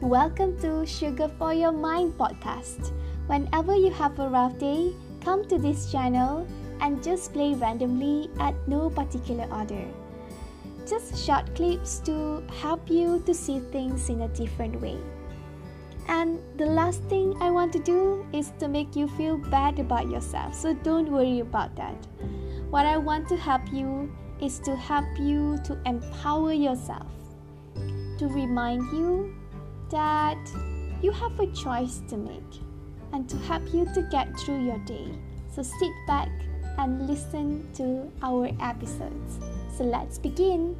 Welcome to Sugar for Your Mind podcast. Whenever you have a rough day, come to this channel and just play randomly at no particular order. Just short clips to help you to see things in a different way. And the last thing I want to do is to make you feel bad about yourself, so don't worry about that. What I want to help you is to help you to empower yourself, to remind you that you have a choice to make, and to help you to get through your day. So sit back and listen to our episodes. So let's begin.